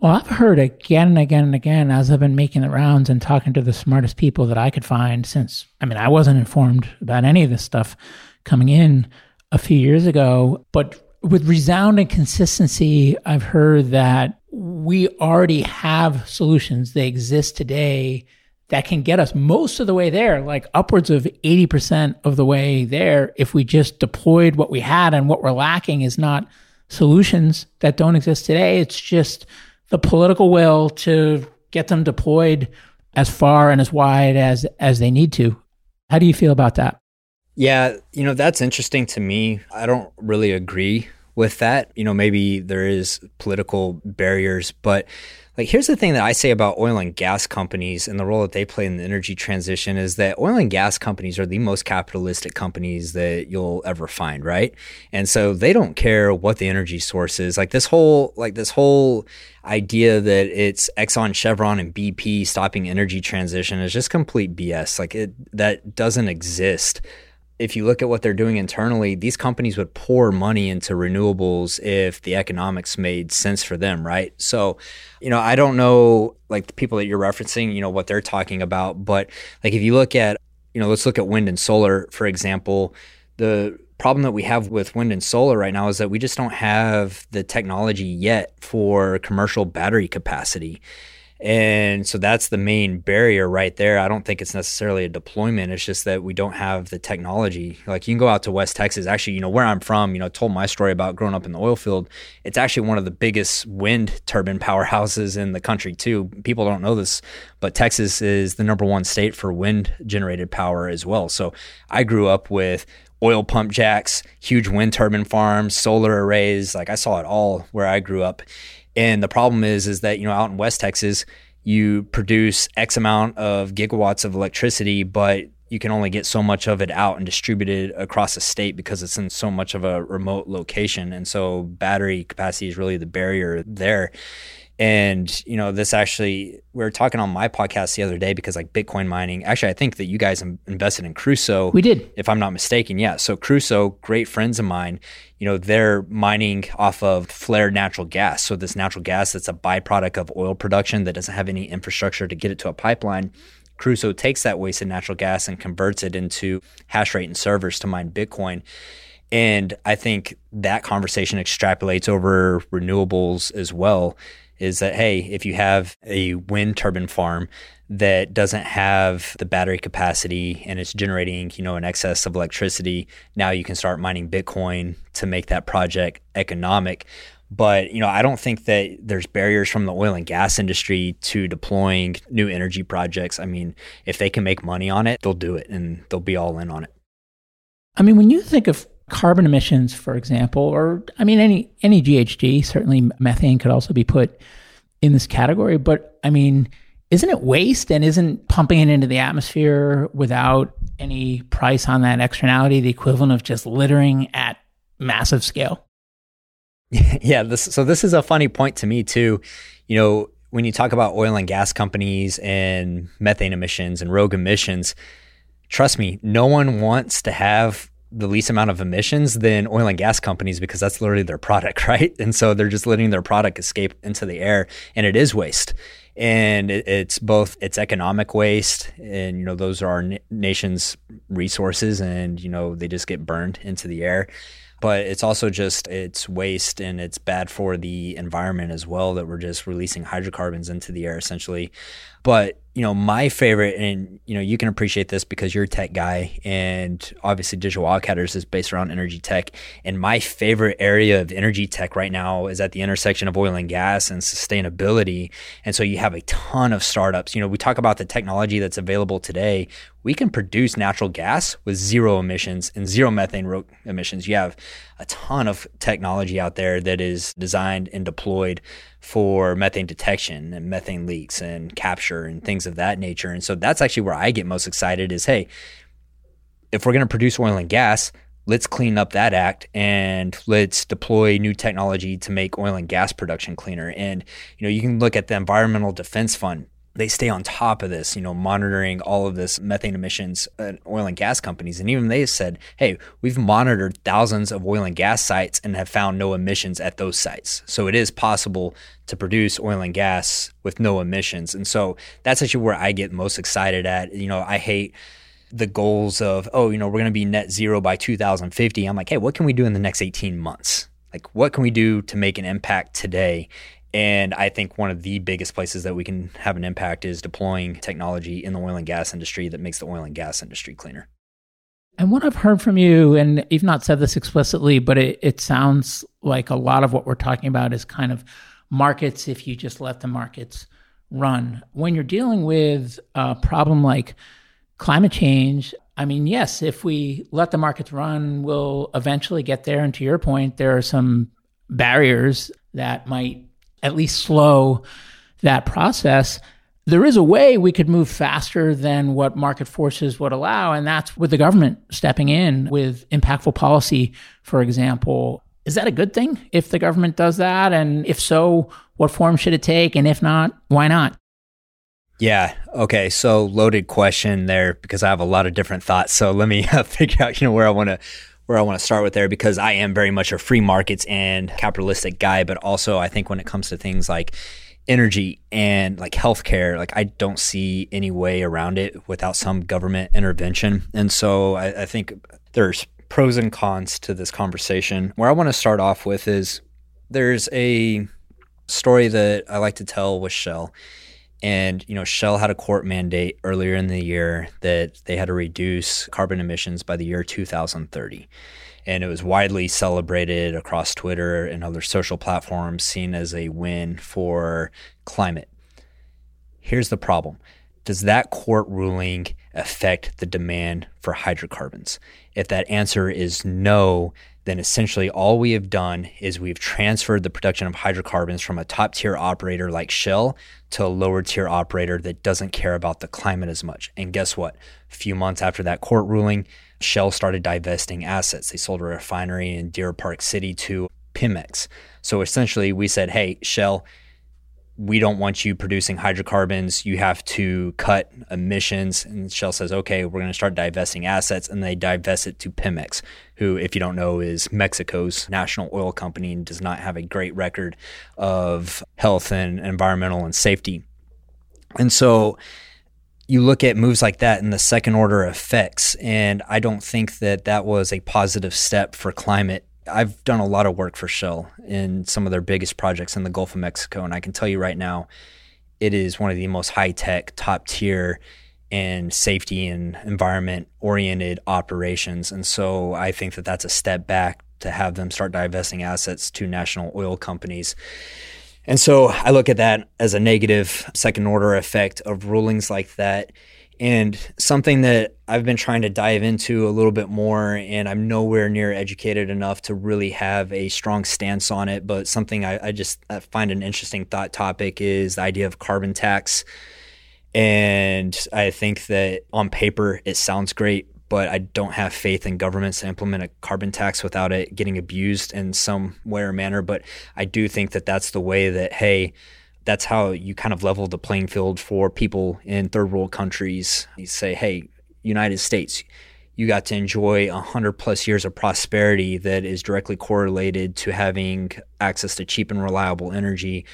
Well, I've heard again and again and again as I've been making the rounds and talking to the smartest people that I could find since, I mean, I wasn't informed about any of this stuff coming in a few years ago, but with resounding consistency, I've heard that we already have solutions. They exist today that can get us most of the way there, like upwards of 80% of the way there, if we just deployed what we had. And what we're lacking is not solutions that don't exist today. It's just the political will to get them deployed as far and as wide as as they need to. How do you feel about that? Yeah, you know, that's interesting to me. I don't really agree with that. You know, maybe there is political barriers, but like here's the thing that I say about oil and gas companies and the role that they play in the energy transition is that oil and gas companies are the most capitalistic companies that you'll ever find, right? And so they don't care what the energy source is. Like this whole like this whole idea that it's Exxon, Chevron, and BP stopping energy transition is just complete BS. Like it that doesn't exist if you look at what they're doing internally, these companies would pour money into renewables if the economics made sense for them, right? So, you know, I don't know like the people that you're referencing, you know, what they're talking about, but like if you look at, you know, let's look at wind and solar, for example, the problem that we have with wind and solar right now is that we just don't have the technology yet for commercial battery capacity. And so that's the main barrier right there. I don't think it's necessarily a deployment. It's just that we don't have the technology. Like you can go out to West Texas. Actually, you know, where I'm from, you know, told my story about growing up in the oil field. It's actually one of the biggest wind turbine powerhouses in the country, too. People don't know this, but Texas is the number one state for wind generated power as well. So I grew up with oil pump jacks, huge wind turbine farms, solar arrays. Like I saw it all where I grew up. And the problem is, is that you know out in West Texas, you produce X amount of gigawatts of electricity, but you can only get so much of it out and distributed across the state because it's in so much of a remote location. And so battery capacity is really the barrier there. And, you know, this actually, we were talking on my podcast the other day because, like, Bitcoin mining, actually, I think that you guys invested in Crusoe. We did. If I'm not mistaken. Yeah. So, Crusoe, great friends of mine, you know, they're mining off of flared natural gas. So, this natural gas that's a byproduct of oil production that doesn't have any infrastructure to get it to a pipeline. Crusoe takes that wasted natural gas and converts it into hash rate and servers to mine Bitcoin. And I think that conversation extrapolates over renewables as well is that hey, if you have a wind turbine farm that doesn't have the battery capacity and it's generating, you know, an excess of electricity, now you can start mining Bitcoin to make that project economic. But, you know, I don't think that there's barriers from the oil and gas industry to deploying new energy projects. I mean, if they can make money on it, they'll do it and they'll be all in on it. I mean, when you think of carbon emissions, for example, or I mean any any GHG. Certainly, methane could also be put in this category. But I mean, isn't it waste and isn't pumping it into the atmosphere without any price on that externality the equivalent of just littering at massive scale? Yeah, this, so this is a funny point to me too. You know, when you talk about oil and gas companies and methane emissions and rogue emissions, trust me, no one wants to have the least amount of emissions than oil and gas companies because that's literally their product, right? And so they're just letting their product escape into the air, and it is waste. And it's both it's economic waste, and you know those are our nation's resources, and you know they just get burned into the air but it's also just it's waste and it's bad for the environment as well that we're just releasing hydrocarbons into the air essentially but you know, my favorite, and you know, you can appreciate this because you're a tech guy, and obviously Digital Wildcatters is based around energy tech. And my favorite area of energy tech right now is at the intersection of oil and gas and sustainability. And so you have a ton of startups. You know, we talk about the technology that's available today. We can produce natural gas with zero emissions and zero methane emissions. You have a ton of technology out there that is designed and deployed for methane detection and methane leaks and capture and things of that nature. And so that's actually where I get most excited is hey, if we're going to produce oil and gas, let's clean up that act and let's deploy new technology to make oil and gas production cleaner. And you know, you can look at the Environmental Defense Fund they stay on top of this, you know, monitoring all of this methane emissions at oil and gas companies. And even they said, hey, we've monitored thousands of oil and gas sites and have found no emissions at those sites. So it is possible to produce oil and gas with no emissions. And so that's actually where I get most excited at. You know, I hate the goals of, oh, you know, we're going to be net zero by 2050. I'm like, hey, what can we do in the next 18 months? Like, what can we do to make an impact today? And I think one of the biggest places that we can have an impact is deploying technology in the oil and gas industry that makes the oil and gas industry cleaner. And what I've heard from you, and you've not said this explicitly, but it, it sounds like a lot of what we're talking about is kind of markets if you just let the markets run. When you're dealing with a problem like climate change, I mean, yes, if we let the markets run, we'll eventually get there. And to your point, there are some barriers that might at least slow that process, there is a way we could move faster than what market forces would allow. And that's with the government stepping in with impactful policy, for example. Is that a good thing if the government does that? And if so, what form should it take? And if not, why not? Yeah. Okay. So loaded question there because I have a lot of different thoughts. So let me uh, figure out, you know, where I want to where I want to start with there because I am very much a free markets and capitalistic guy, but also I think when it comes to things like energy and like healthcare, like I don't see any way around it without some government intervention. And so I, I think there's pros and cons to this conversation. Where I want to start off with is there's a story that I like to tell with Shell. And, you know, Shell had a court mandate earlier in the year that they had to reduce carbon emissions by the year 2030. And it was widely celebrated across Twitter and other social platforms, seen as a win for climate. Here's the problem Does that court ruling affect the demand for hydrocarbons? If that answer is no, then essentially all we have done is we've transferred the production of hydrocarbons from a top tier operator like Shell to a lower tier operator that doesn't care about the climate as much. And guess what? A few months after that court ruling, Shell started divesting assets. They sold a refinery in Deer Park City to Pemex. So essentially, we said, hey, Shell, we don't want you producing hydrocarbons. You have to cut emissions. And Shell says, okay, we're going to start divesting assets. And they divest it to Pemex, who, if you don't know, is Mexico's national oil company and does not have a great record of health and environmental and safety. And so you look at moves like that and the second order effects. And I don't think that that was a positive step for climate I've done a lot of work for Shell in some of their biggest projects in the Gulf of Mexico, and I can tell you right now, it is one of the most high tech, top tier, and safety and environment oriented operations. And so I think that that's a step back to have them start divesting assets to national oil companies. And so I look at that as a negative second order effect of rulings like that and something that I've been trying to dive into a little bit more, and I'm nowhere near educated enough to really have a strong stance on it. But something I, I just I find an interesting thought topic is the idea of carbon tax. And I think that on paper it sounds great, but I don't have faith in governments to implement a carbon tax without it getting abused in some way or manner. But I do think that that's the way that, hey, that's how you kind of level the playing field for people in third world countries. You say, hey, United States, you got to enjoy 100 plus years of prosperity that is directly correlated to having access to cheap and reliable energy.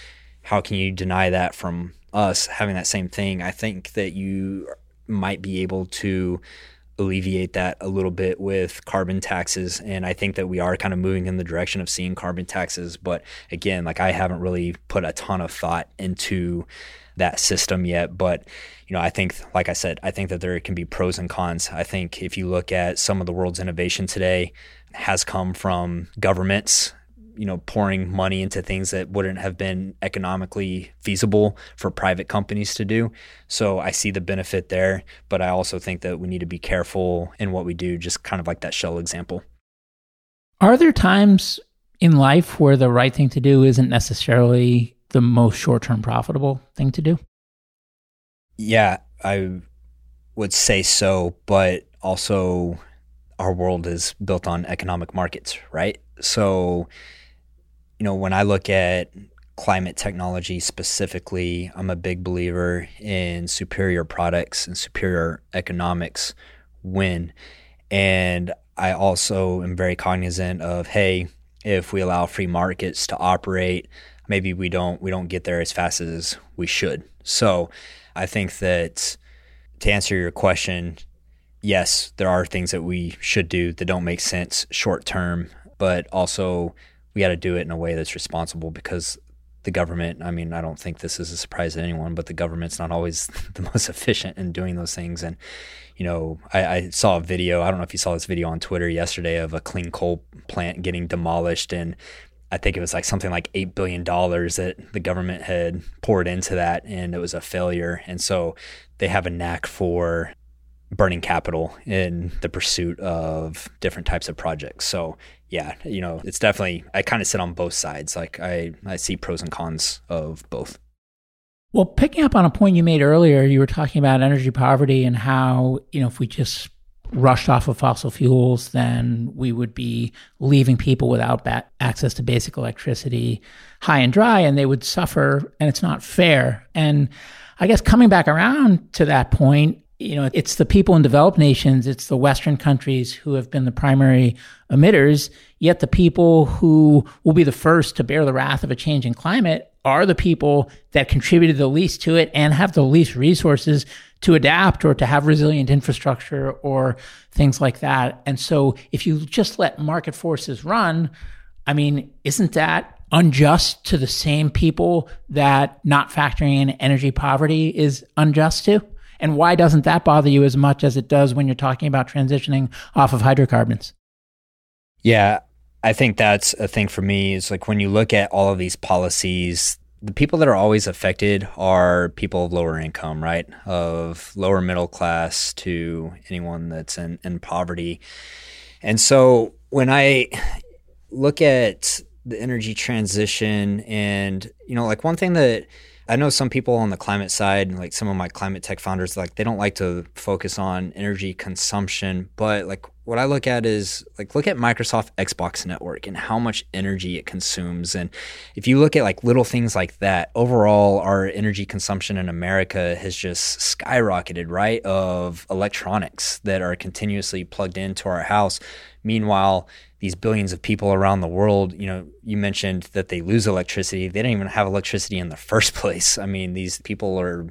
How can you deny that from us having that same thing? I think that you might be able to alleviate that a little bit with carbon taxes. And I think that we are kind of moving in the direction of seeing carbon taxes. But again, like I haven't really put a ton of thought into that system yet. But, you know, I think, like I said, I think that there can be pros and cons. I think if you look at some of the world's innovation today, has come from governments you know pouring money into things that wouldn't have been economically feasible for private companies to do. So i see the benefit there but i also think that we need to be careful in what we do just kind of like that shell example. Are there times in life where the right thing to do isn't necessarily the most short-term profitable thing to do? Yeah i would say so but also our world is built on economic markets right? So you know, when I look at climate technology specifically, I'm a big believer in superior products and superior economics win. And I also am very cognizant of, hey, if we allow free markets to operate, maybe we don't we don't get there as fast as we should. So I think that to answer your question, yes, there are things that we should do that don't make sense short term, but also we got to do it in a way that's responsible because the government, I mean, I don't think this is a surprise to anyone, but the government's not always the most efficient in doing those things. And, you know, I, I, saw a video, I don't know if you saw this video on Twitter yesterday of a clean coal plant getting demolished. And I think it was like something like $8 billion that the government had poured into that, and it was a failure. And so they have a knack for burning capital in the pursuit of different types of projects. So yeah, you know, it's definitely I kind of sit on both sides. Like I I see pros and cons of both. Well, picking up on a point you made earlier, you were talking about energy poverty and how, you know, if we just rushed off of fossil fuels, then we would be leaving people without ba- access to basic electricity high and dry and they would suffer and it's not fair. And I guess coming back around to that point, you know, it's the people in developed nations, it's the Western countries who have been the primary emitters, yet the people who will be the first to bear the wrath of a changing climate are the people that contributed the least to it and have the least resources to adapt or to have resilient infrastructure or things like that. And so if you just let market forces run, I mean, isn't that unjust to the same people that not factoring in energy poverty is unjust to? And why doesn't that bother you as much as it does when you're talking about transitioning off of hydrocarbons? Yeah, I think that's a thing for me is like when you look at all of these policies, the people that are always affected are people of lower income, right? Of lower middle class to anyone that's in, in poverty. And so when I look at the energy transition and, you know, like one thing that I know some people on the climate side, like some of my climate tech founders, like they don't like to focus on energy consumption. But like what I look at is like look at Microsoft Xbox Network and how much energy it consumes. And if you look at like little things like that, overall our energy consumption in America has just skyrocketed, right? Of electronics that are continuously plugged into our house. Meanwhile, these billions of people around the world, you know, you mentioned that they lose electricity. They don't even have electricity in the first place. I mean, these people are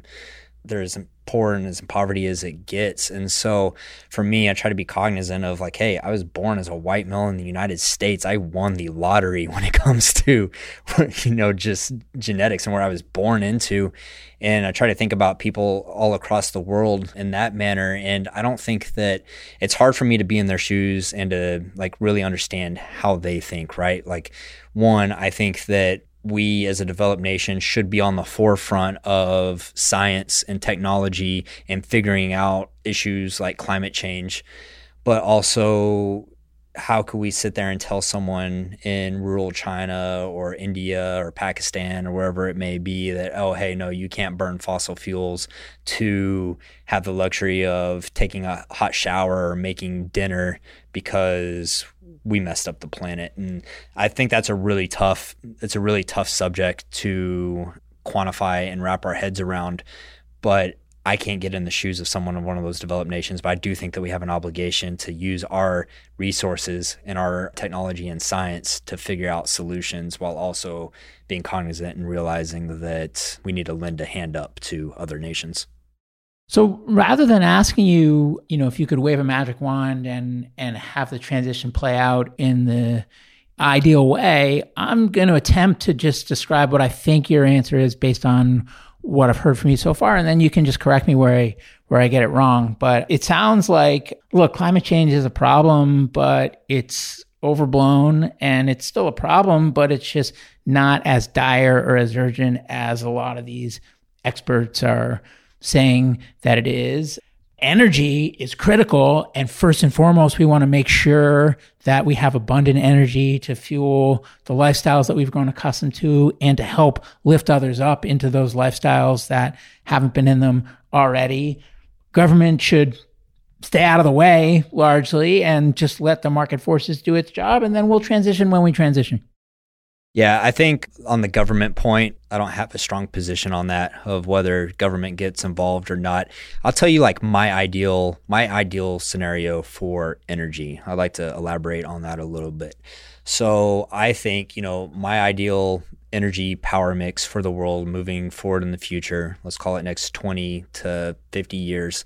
they're as poor and as poverty as it gets. And so for me, I try to be cognizant of like, hey, I was born as a white male in the United States. I won the lottery when it comes to, you know, just genetics and where I was born into. And I try to think about people all across the world in that manner. And I don't think that it's hard for me to be in their shoes and to like really understand how they think, right? Like, one, I think that we as a developed nation should be on the forefront of science and technology and figuring out issues like climate change, but also how could we sit there and tell someone in rural China or India or Pakistan or wherever it may be that, oh, hey, no, you can't burn fossil fuels to have the luxury of taking a hot shower or making dinner because we messed up the planet. And I think that's a really tough, it's a really tough subject to quantify and wrap our heads around. But I can't get in the shoes of someone in one of those developed nations, but I do think that we have an obligation to use our resources and our technology and science to figure out solutions while also being cognizant and realizing that we need to lend a hand up to other nations. So rather than asking you, you know, if you could wave a magic wand and and have the transition play out in the ideal way, I'm going to attempt to just describe what I think your answer is based on what I've heard from you so far, and then you can just correct me where I where I get it wrong. But it sounds like look, climate change is a problem, but it's overblown and it's still a problem, but it's just not as dire or as urgent as a lot of these experts are saying that it is. Energy is critical. And first and foremost, we want to make sure that we have abundant energy to fuel the lifestyles that we've grown accustomed to and to help lift others up into those lifestyles that haven't been in them already. Government should stay out of the way largely and just let the market forces do its job. And then we'll transition when we transition. Yeah, I think on the government point, I don't have a strong position on that of whether government gets involved or not. I'll tell you like my ideal my ideal scenario for energy. I'd like to elaborate on that a little bit. So, I think, you know, my ideal energy power mix for the world moving forward in the future, let's call it next 20 to 50 years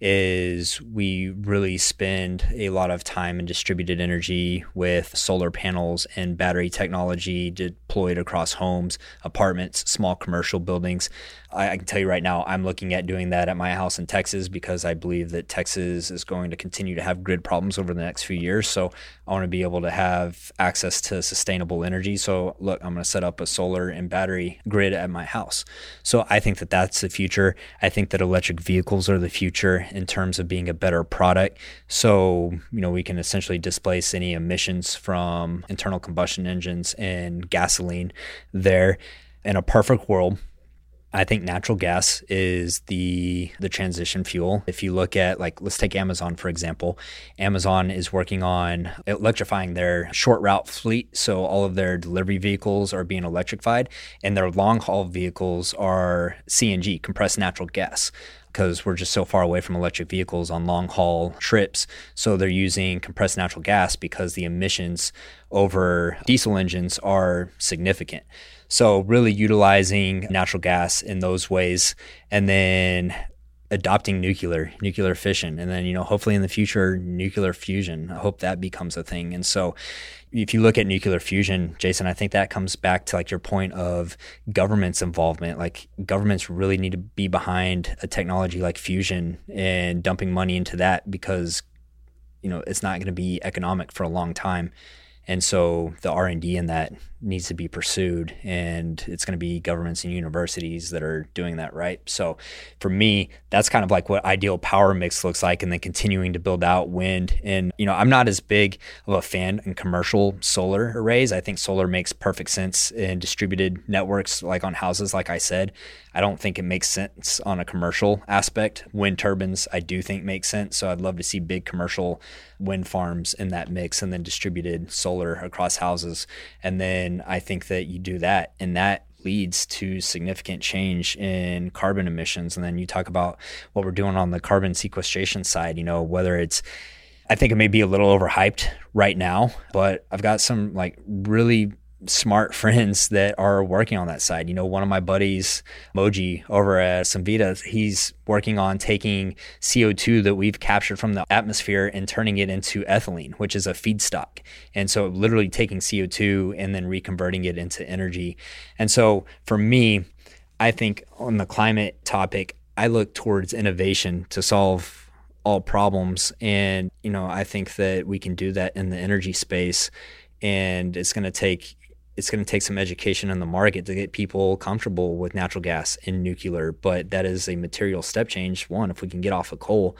is we really spend a lot of time in distributed energy with solar panels and battery technology deployed across homes, apartments, small commercial buildings. I, I, can tell you right now, I'm looking at doing that at my house in Texas because I believe that Texas is going to continue to have grid problems over the next few years. So I want to be able to have access to sustainable energy. So look, I'm going to set up a solar and battery grid at my house. So I think that that's the future. I think that electric vehicles are the future in terms of being a better product. So, you know, we can essentially displace any emissions from internal combustion engines and gasoline there. In a perfect world, I think natural gas is the the transition fuel. If you look at like let's take Amazon for example. Amazon is working on electrifying their short route fleet, so all of their delivery vehicles are being electrified and their long haul vehicles are CNG, compressed natural gas because we're just so far away from electric vehicles on long haul trips. So they're using compressed natural gas because the emissions over diesel engines are significant. So, really utilizing natural gas in those ways. And then adopting nuclear, nuclear fission, and then you know hopefully in the future nuclear fusion. I hope that becomes a thing. And so, if you look at nuclear fusion, Jason, I think that comes back to like your point of government's involvement. Like governments really need to be behind a technology like fusion and dumping money into that because you know it's not going to be economic for a long time and so the r&d in that needs to be pursued and it's going to be governments and universities that are doing that right? So for me that's kind of like what ideal power mix looks like and then continuing to build out wind. And you know i'm not as big of a fan in commercial solar arrays. I think solar makes perfect sense in distributed networks like on houses like i said i don't think it makes sense on a commercial aspect. Wind turbines i do think make sense. So i'd love to see big commercial wind farms in that mix and then distributed solar across houses. And then I think that you do that, and that leads to significant change in carbon emissions. And then you talk about what we're doing on the carbon sequestration side, you know, whether it's I think it may be a little overhyped right now, but I've got some like really smart friends that are working on that side. You know, one of my buddies, Moji, over at Cemvita, he's working on taking CO2 that we've captured from the atmosphere and turning it into ethylene, which is a feedstock. And so literally taking CO2 and then reconverting it into energy. And so for me, I think on the climate topic, I look towards innovation to solve all problems. And, you know, I think that we can do that in the energy space and it's going to take it's going to take some education in the market to get people comfortable with natural gas and nuclear. But that is a material step change. One, if we can get off of coal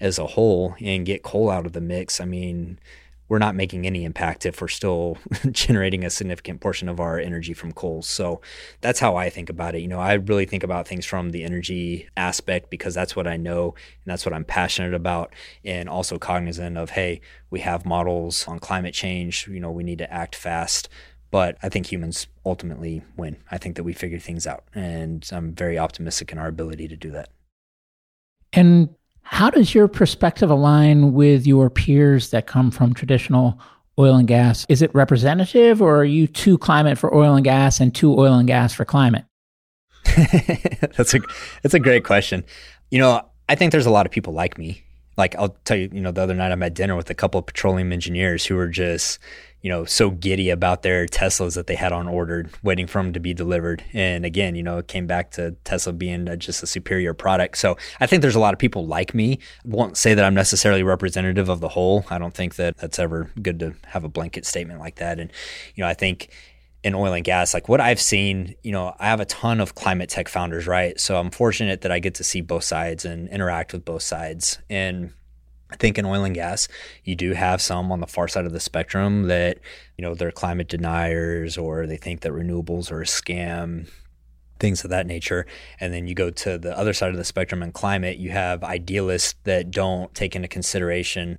as a whole and get coal out of the mix, I mean, we're not making any impact if we're still generating a significant portion of our energy from coal. So that's how I think about it. You know, I really think about things from the energy aspect because that's what I know and that's what I'm passionate about. And also cognizant of, hey, we have models on climate change. You know, we need to act fast. But I think humans ultimately win. I think that we figure things out, and I'm very optimistic in our ability to do that. And how does your perspective align with your peers that come from traditional oil and gas? Is it representative, or are you too climate for oil and gas and too oil and gas for climate? that's a that's a great question. You know, I think there's a lot of people like me. Like I'll tell you, you know, the other night I'm at dinner with a couple of petroleum engineers who are just you know, so giddy about their Teslas that they had on order, waiting for them to be delivered. And again, you know, it came back to Tesla being a, just a superior product. So I think there's a lot of people like me. Won't say that I'm necessarily representative of the whole. I don't think that that's ever good to have a blanket statement like that. And, you know, I think in oil and gas, like what I've seen, you know, I have a ton of climate tech founders, right? So I'm fortunate that I get to see both sides and interact with both sides. And I think in oil and gas, you do have some on the far side of the spectrum that, you know, they're climate deniers or they think that renewables are a scam, things of that nature. And then you go to the other side of the spectrum in climate, you have idealists that don't take into consideration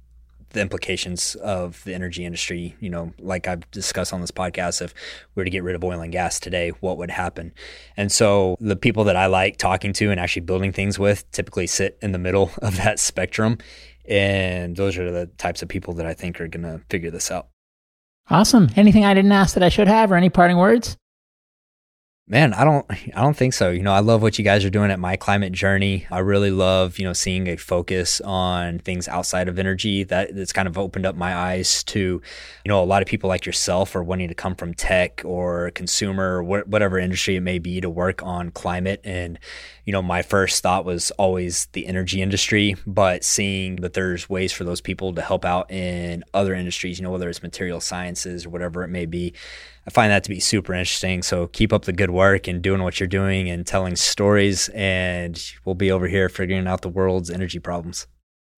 the implications of the energy industry. You know, like I've discussed on this podcast, if we were to get rid of oil and gas today, what would happen? And so the people that I like talking to and actually building things with typically sit in the middle of that spectrum. And those are the types of people that I think are going to figure this out. Awesome. Anything I didn't ask that I should have, or any parting words? Man, I don't I don't think so. You know, I love what you guys are doing at My Climate Journey. I really love, you know, seeing a focus on things outside of energy. That that's kind of opened up my eyes to, you know, a lot of people like yourself are wanting to come from tech or consumer or whatever industry it may be to work on climate and you know, my first thought was always the energy industry, but seeing that there's ways for those people to help out in other industries, you know, whether it's material sciences or whatever it may be, I find that to be super interesting. So keep up the good work and doing what you're doing and telling stories. And we'll be over here figuring out the world's energy problems.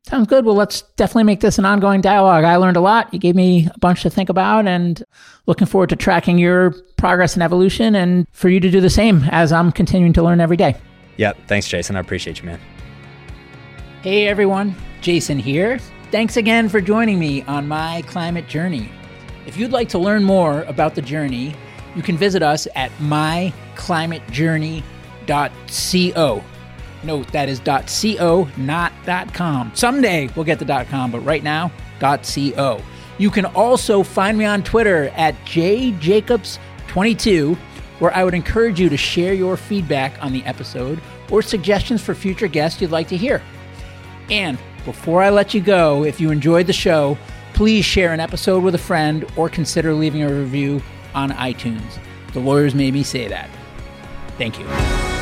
Sounds good. Well, let's definitely make this an ongoing dialogue. I learned a lot. You gave me a bunch to think about and looking forward to tracking your progress and evolution and for you to do the same as I'm continuing to learn every day. Yep. Thanks, Jason. I appreciate you, man. Hey, everyone. Jason here. Thanks again for joining me on my climate journey. If you'd like to learn more about the journey, you can visit us at myclimatejourney.co. Note that is .co, not .com. Someday we'll get the .com, but right now, .co. You can also find me on Twitter at jjacobs22 where I would encourage you to share your feedback on the episode or suggestions for future guests you'd like to hear. And before I let you go, if you enjoyed the show, please share an episode with a friend or consider leaving a review on iTunes. The lawyers made me say that. Thank you.